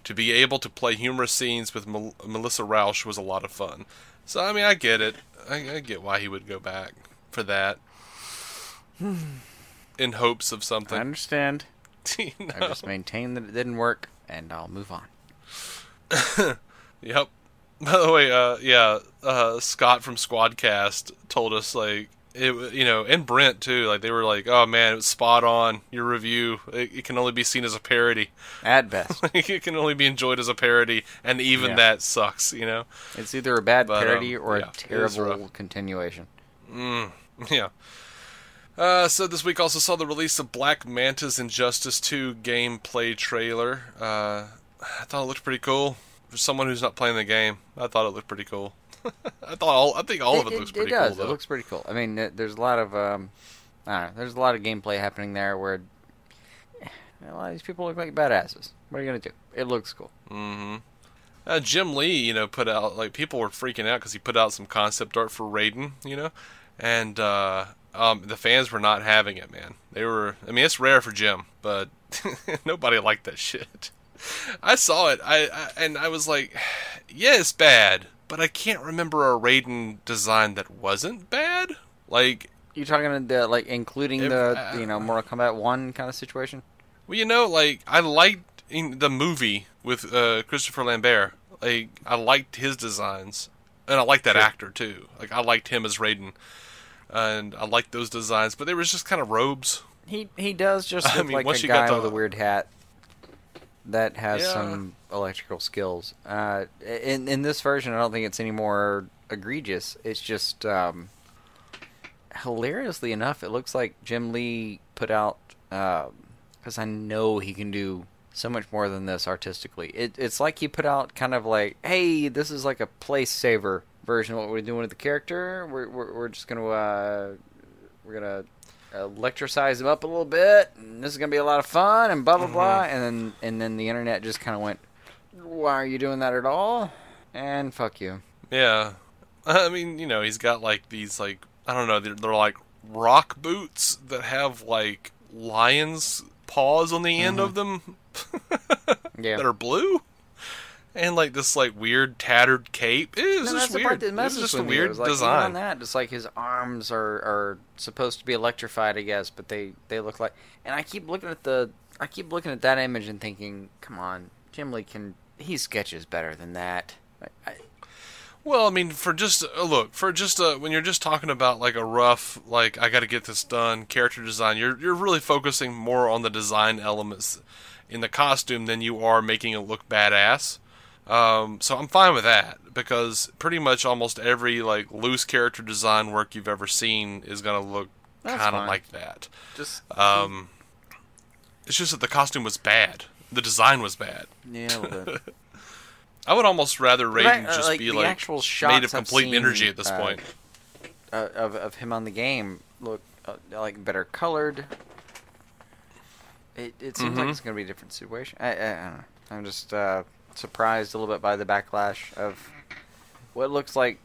To be able to play humorous scenes with Mel- Melissa Rauch was a lot of fun. So I mean, I get it. I, I get why he would go back for that, in hopes of something. I understand. You I just maintain that it didn't work, and I'll move on. Yep. By the way, uh, yeah, uh, Scott from Squadcast told us like it, you know, and Brent too. Like they were like, "Oh man, it was spot on. Your review. It, it can only be seen as a parody. At best, it can only be enjoyed as a parody, and even Yeah. that sucks. You know. it's either a bad But, um, parody or yeah, a terrible continuation. Mm, yeah. Uh, so this week also saw the release of Black Manta's Injustice 2 gameplay trailer. Uh, I thought it looked pretty cool. For someone who's not playing the game, I thought it looked pretty cool. I thought all, I think all of it, looks pretty does. cool. It looks pretty cool. I mean, there's a lot of um, I don't know. There's a lot of gameplay happening there where a lot of these people look like badasses. What are you gonna do? It looks cool. Mm-hmm. Uh, Jim Lee, you know, put out like people were freaking out because he put out some concept art for Raiden, you know, and uh, um, the fans were not having it, man. They were. I mean, it's rare for Jim, but nobody liked that shit. I saw it, I, I and I was like, yeah, it's bad, but I can't remember a Raiden design that wasn't bad. Like, You talking the like including If- the you know Mortal Kombat one kind of situation? Well, you know, like I liked in the movie with uh, Christopher Lambert. Like I liked his designs, and I liked that Sure. actor too. Like I liked him as Raiden, and I liked those designs. But they were just kind of robes. He he does just I mean, like once a you got guy the- with a weird hat that has Yeah. some electrical skills. Uh, in in this version, I don't think it's any more egregious. It's just um, hilariously enough, it looks like Jim Lee put out because I know he can do so much more than this artistically. It, it's like he put out kind of like, hey, this is like a place saver version of what we're doing with the character. We're we're, we're just gonna uh, we're gonna electricize him up a little bit, and this is gonna be a lot of fun, and blah blah blah. And then and then the internet just kind of went, why are you doing that at all? And fuck you. Yeah, I mean, you know, he's got like these like I don't know, they're, they're like rock boots that have like lions' paws on the end mm-hmm. of them Yeah. that are blue. And like this like weird tattered cape. It was No, just that's the part weird. that It was just a with me. It weird like, design. on that, it's like his arms are, are supposed to be electrified, I guess, but they, they look like. And I keep looking at the, I keep looking at that image and thinking, come on, Jim Lee can, he sketches better than that. I, I, Well, I mean, for just uh, look for just uh, when you're just talking about like a rough like I got to get this done character design, you're you're really focusing more on the design elements in the costume than you are making it look badass. Um, so I'm fine with that because pretty much almost every like loose character design work you've ever seen is gonna look kind of like that. Just Um, it's just that the costume was bad. The design was bad. yeah, a little bit. I would almost rather But I- uh, just like, be like actual made of complete seen, energy at this uh, point. uh, of of him on the game look uh, like better colored. It it seems like Mhm. it's gonna be a different situation. I, I, I don't know. I'm just uh, surprised a little bit by the backlash of what looks like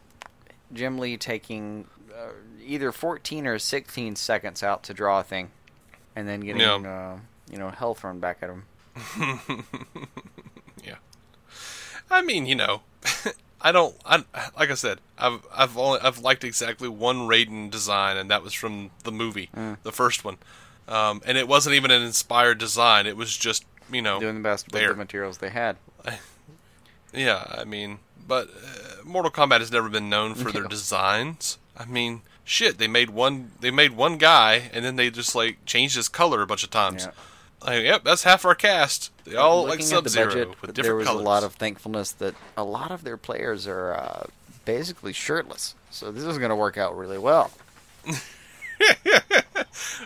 Jim Lee taking uh, either 14 or 16 seconds out to draw a thing, and then getting Yeah. uh, you know hell thrown back at him. yeah. I mean, you know, I don't. I like I said, I've I've only I've liked exactly one Raiden design, and that was from the movie, Mm. the first one. Um, and it wasn't even an inspired design. It was just you know, Doing the best with the materials they had. yeah. I mean, but uh, Mortal Kombat has never been known for their designs. I mean, shit. They made one. They made one guy, and then they just like changed his color a bunch of times. Yeah. Like, yep, that's half our cast. They all Looking at Sub the Zero budget, with there was colors. a lot of thankfulness that a lot of their players are uh, basically shirtless. So this is going to work out really well.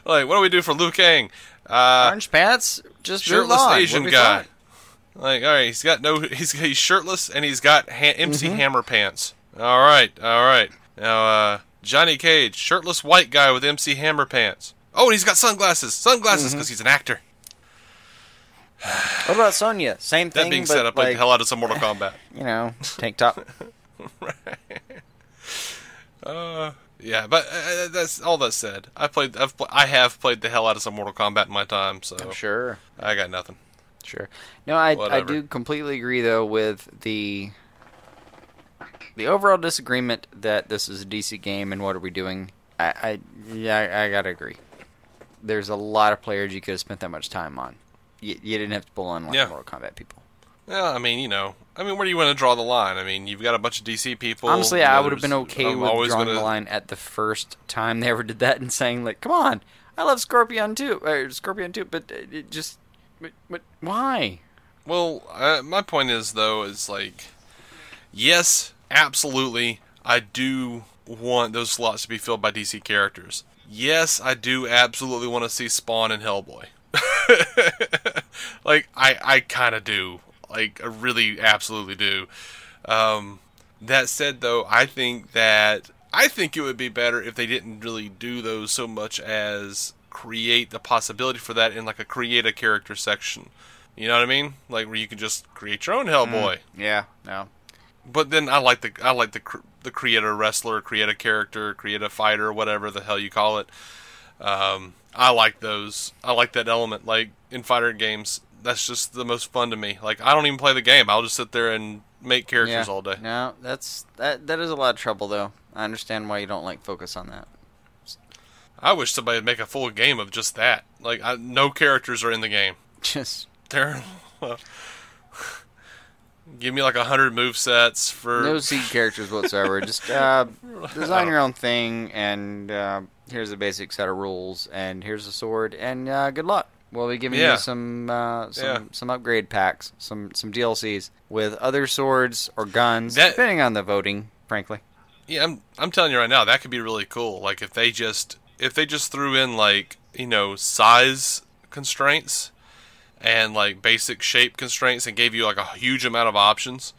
like, what do we do for Liu Kang? Uh, Orange pants, just shirtless. Asian guy. Like, all right, he's got no, he's he's shirtless and he's got ha- MC Mm-hmm. Hammer pants. All right, all right. Now, uh, Johnny Cage, shirtless white guy with MC Hammer pants. Oh, and he's got sunglasses, sunglasses Mm-hmm. because he's an actor. What about Sonya? Same thing. That being said, I played like, the hell out of some Mortal Kombat. you know, tank top. right. Uh, yeah, but uh, that's all that said. I played, I've, pl- I have played the hell out of some Mortal Kombat in my time, so I'm sure. I got nothing. Sure. No, I I do completely agree though with the the overall disagreement that this is a DC game and what are we doing. I, I yeah I, I gotta agree. There's a lot of players you could have spent that much time on. You, you didn't have to pull on like Yeah. Mortal Kombat people. Yeah, I mean, you know, I mean, where do you want to draw the line? I mean, you've got a bunch of DC people. Honestly, I would have been okay I'm with drawing gonna- the line at the first time they ever did that and saying like, "Come on, I love Scorpion too, or Scorpion too," but uh, it just, but, but why? Well, uh, my point is though is like, yes, absolutely, I do want those slots to be filled by DC characters. Yes, I do absolutely want to see Spawn and Hellboy. like I, I kind of do. Like I really, absolutely do. Um, that said, though, I think that I think it would be better if they didn't really do those so much as create the possibility for that in like a create a character section. You know what I mean? Like where you can just create your own Hellboy. Yeah, no, But then I like the I like the the create a wrestler, create a character, create a fighter, whatever the hell you call it. Um, I like those. I like that element. Like in fighter games, that's just the most fun to me. Like I don't even play the game. I'll just sit there and make characters yeah. all day. No, that's that. That is a lot of trouble though. I understand why you don't like focus on that. I wish somebody would make a full game of just that. Like I, no characters are in the game. Just They're give me like a hundred move sets for no seed characters whatsoever. Just uh, design your own thing, and uh, here's a basic set of rules, and here's a sword, and uh, good luck. We'll be giving Yeah. you some uh, some Yeah. some upgrade packs, some some DLCs with other swords or guns, That- depending on the voting. Frankly, Yeah, I'm I'm telling you right now, that could be really cool. Like if they just if they just threw in like, you know, size constraints and like basic shape constraints and gave you like a huge amount of options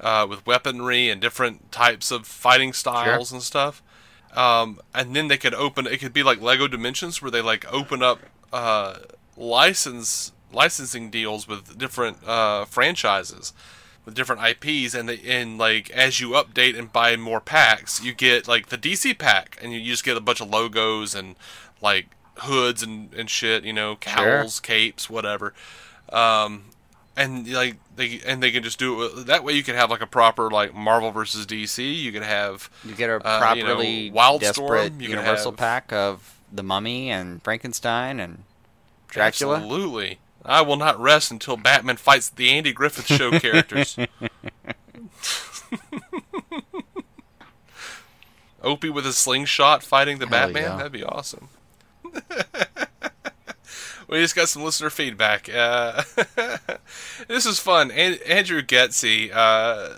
uh, with weaponry and different types of fighting styles and stuff. Um, and then they could open it could be like Lego Dimensions where they like open up uh, license licensing deals with different uh, franchises with different IPs, and they, and like as you update and buy more packs, you get like the DC pack, and you just get a bunch of logos and like hoods and, and shit, you know, cowls, capes, whatever. Um, and like they and they can just do it that way. You can have like a proper like Marvel versus DC. You can have you get a Uh, you know, properly Wildstorm, desperate you Universal have- pack of the Mummy and Frankenstein and Dracula. Absolutely. I will not rest until Batman fights the Andy Griffith Show characters. Opie with a slingshot fighting the Hell Batman? yeah. That'd be awesome. we just got some listener feedback. Uh, this is fun. An- Andrew Getsy, uh,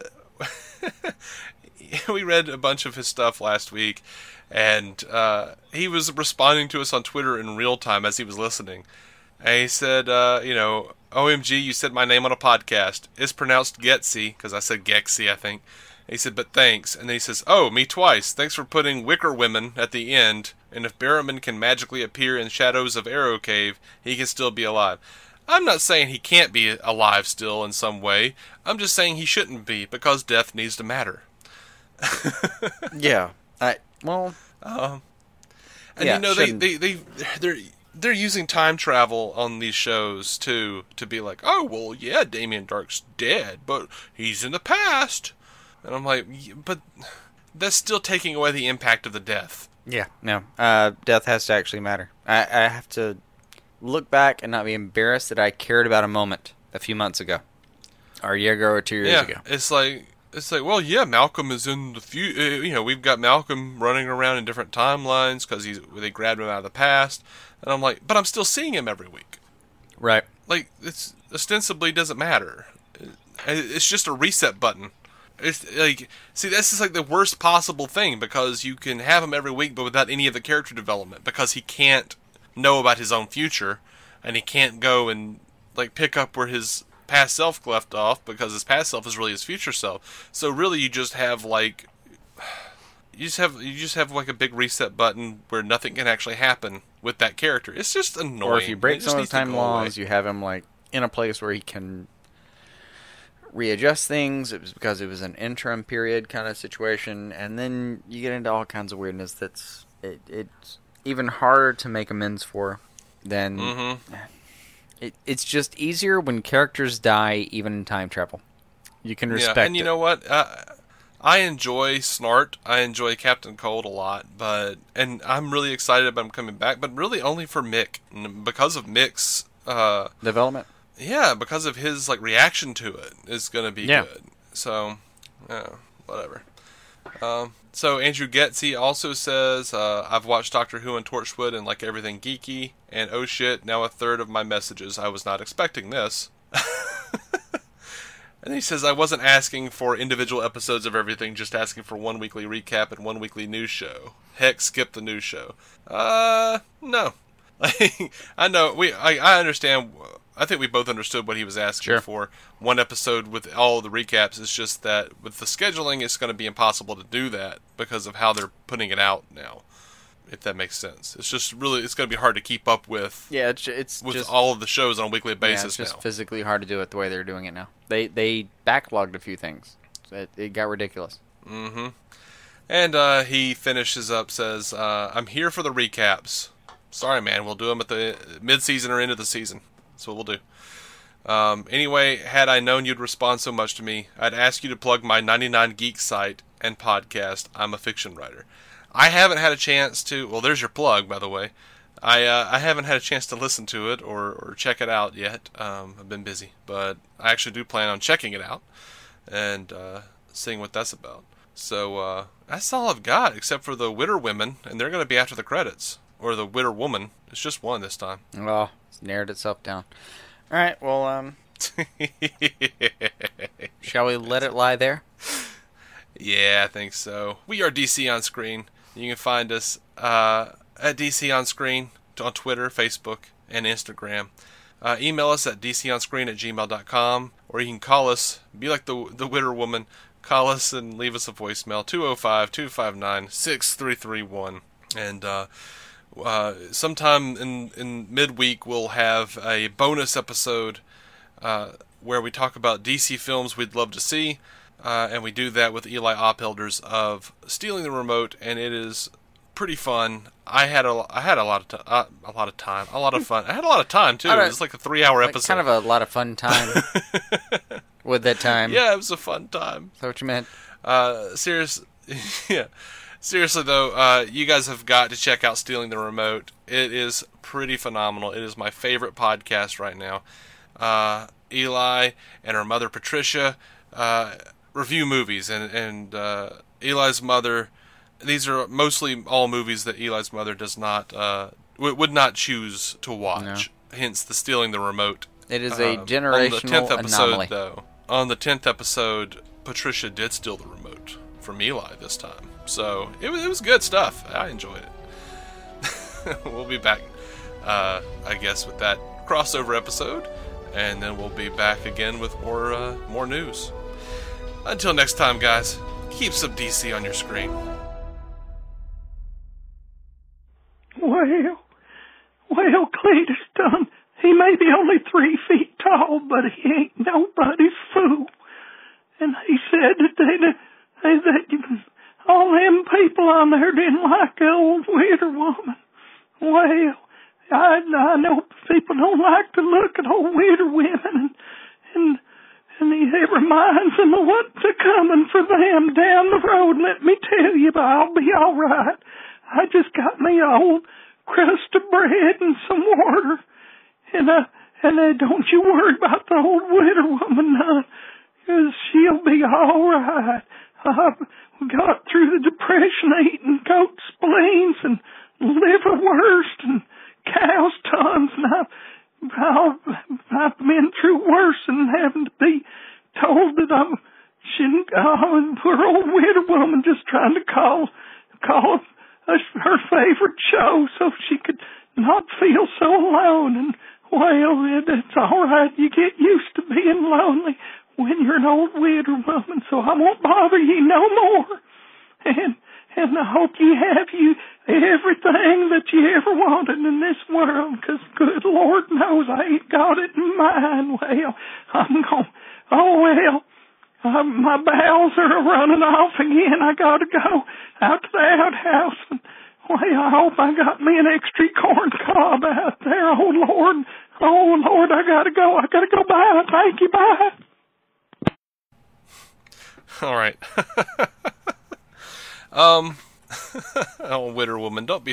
we read a bunch of his stuff last week, and uh, he was responding to us on Twitter in real time as he was listening. And he said, uh, you know, OMG, you said my name on a podcast. It's pronounced Getsy, because I said Gexy, I think. And he said, but thanks. And then he says, oh, me twice. Thanks for putting Wicker Women at the end. And if Barrowman can magically appear in Shadows of Arrow Cave, he can still be alive. I'm not saying he can't be alive still in some way. I'm just saying he shouldn't be, because death needs to matter. yeah. I well. Um, and Yeah, you know they, they they they're they're using time travel on these shows too to be like, oh well, yeah, Damien Darhk's dead, but he's in the past, and I'm like, "Y- but that's still taking away the impact of the death. Yeah. No. Uh, death has to actually matter. I, I have to look back and not be embarrassed that I cared about a moment a few months ago, or a year ago, or two years yeah, ago. it's like it's like, well, yeah, Malcolm is in the few. Uh, you know, we've got Malcolm running around in different timelines because he's they grabbed him out of the past, and I'm like, but I'm still seeing him every week. Right. like it's ostensibly doesn't matter. It's just a reset button. It's like see this is like the worst possible thing because you can have him every week but without any of the character development because he can't know about his own future and he can't go and like pick up where his past self left off because his past self is really his future self. So really you just have like you just have you just have like a big reset button where nothing can actually happen with that character. It's just annoying. Or if you break some of the time away. laws, you have him like in a place where he can readjust things. It was because it was an interim period kind of situation, and then you get into all kinds of weirdness. That's it, it's even harder to make amends for than Mm-hmm. it, it's just easier when characters die, even in time travel. You can respect yeah, and you it. know what? Uh, I enjoy Snart. I enjoy Captain Cold a lot, but and I'm really excited about him coming back. But really, only for Mick, because of Mick's, uh, development. Yeah, because of his like reaction to it is gonna be Yeah. good. So, yeah, whatever. Um, so Andrew Getsy also says, uh, "I've watched Doctor Who and Torchwood and like everything geeky, and oh shit, now a third of my messages. I was not expecting this." And he says, I wasn't asking for individual episodes of everything, just asking for one weekly recap and one weekly news show. Heck, skip the news show. Uh, no. I know, we, I, I understand, I think we both understood what he was asking Sure. for. One episode with all the recaps, is just that with the scheduling, it's going to be impossible to do that because of how they're putting it out now. If that makes sense. It's just really, it's going to be hard to keep up with, Yeah, it's, it's with just all of the shows on a weekly yeah, basis it's just now. physically hard to do it the way they're doing it now. They they backlogged a few things. It, it got ridiculous. Mm-hmm. And uh, he finishes up, says, uh, I'm here for the recaps. Sorry, man. We'll do them at the mid-season or end of the season. That's what we'll do. Um, anyway, had I known you'd respond so much to me, I'd ask you to plug my 99 Geek site and podcast, I'm a Fiction Writer. I haven't had a chance to... Well, there's your plug, by the way. I uh, I haven't had a chance to listen to it or, or check it out yet. Um, I've been busy. But I actually do plan on checking it out and uh, seeing what that's about. So uh, that's all I've got, except for the Witter women, and they're going to be after the credits. Or the Witter woman. It's just one this time. Well, it's narrowed itself down. All right. Well, um, shall we let it lie there? yeah, I think so. We are DC on Screen. You can find us uh, at DC on Screen on Twitter, Facebook, and Instagram. Uh, email us at dconscreen at gmail.com, or you can call us, be like the, the Witter woman, call us and leave us a voicemail, 205 259 6331. And uh, uh, sometime in, in midweek, we'll have a bonus episode uh, where we talk about DC films we'd love to see. Uh, and we do that with Eli Ophelders of Stealing the Remote, and it is pretty fun. I had a I had a lot of uh, a lot of time, a lot of fun. I had a lot of time too. It was like a three hour Like, episode. kind of a lot of fun time with that time. yeah, it was a fun time. Is that what you meant? Uh, serious, yeah. Seriously though, uh, you guys have got to check out Stealing the Remote. It is pretty phenomenal. It is my favorite podcast right now. Uh, Eli and her mother Patricia uh, review movies, and and uh, Eli's mother. These are mostly all movies that Eli's mother does not uh, w- would not choose to watch. hence the stealing the remote. It is a generational on the tenth episode, anomaly. though. On the tenth episode, Patricia did steal the remote from Eli this time, so it was, it was good stuff. I enjoyed it. we'll be back, uh, I guess, with that crossover episode, and then we'll be back again with more uh, more news. Until next time, guys, keep some DC on your screen. Well, well, Cletus done. He may be only three feet tall, but he ain't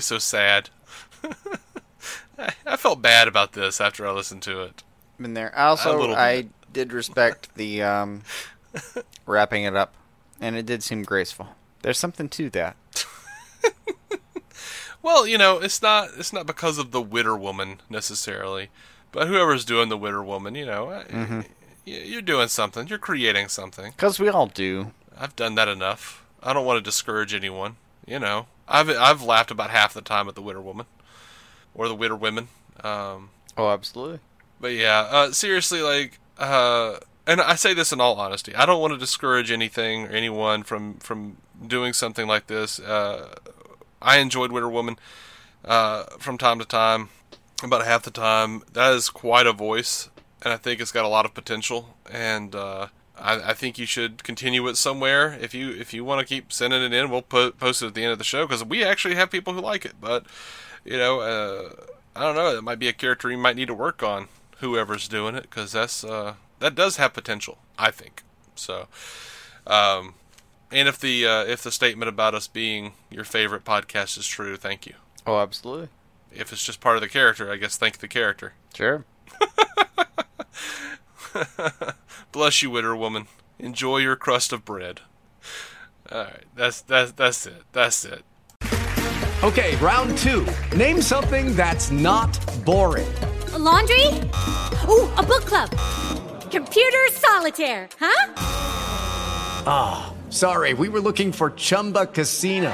be so sad. I, I felt bad about this after I listened to it. Been there. Also, I did respect the um, wrapping it up, and it did seem graceful. There's something to that. Well, you know, it's not it's not because of the Witter Woman necessarily, but whoever's doing the Witter Woman, you know, y- you're doing something. You're creating something. Because we all do. I've done that enough. I don't want to discourage anyone. You know, I've I've laughed about half the time at the Witter Woman or the Witter Women. Um, Oh, absolutely. But yeah, uh, seriously, like, uh, and I say this in all honesty, I don't want to discourage anything or anyone from from doing something like this. Uh, I enjoyed Witter Woman uh, from time to time, about half the time. That is quite a voice, and I think it's got a lot of potential. And uh, I, I think you should continue it somewhere. If you if you want to keep sending it in, we'll put post it at the end of the show because we actually have people who like it. But you know, uh, I don't know. It might be a character you might need to work on. Whoever's doing it, because that's uh, that does have potential. I think so. Um, and if the uh, if the statement about us being your favorite podcast is true, thank you. Oh, absolutely. If it's just part of the character, I guess thank the character. Sure. Bless you, Witter Woman. Enjoy your crust of bread. All right, that's that's that's it. That's it. Okay, round two. Name something that's not boring. A laundry? Ooh, a book club. Computer solitaire, huh? Ah, sorry, we were looking for Chumba Casino.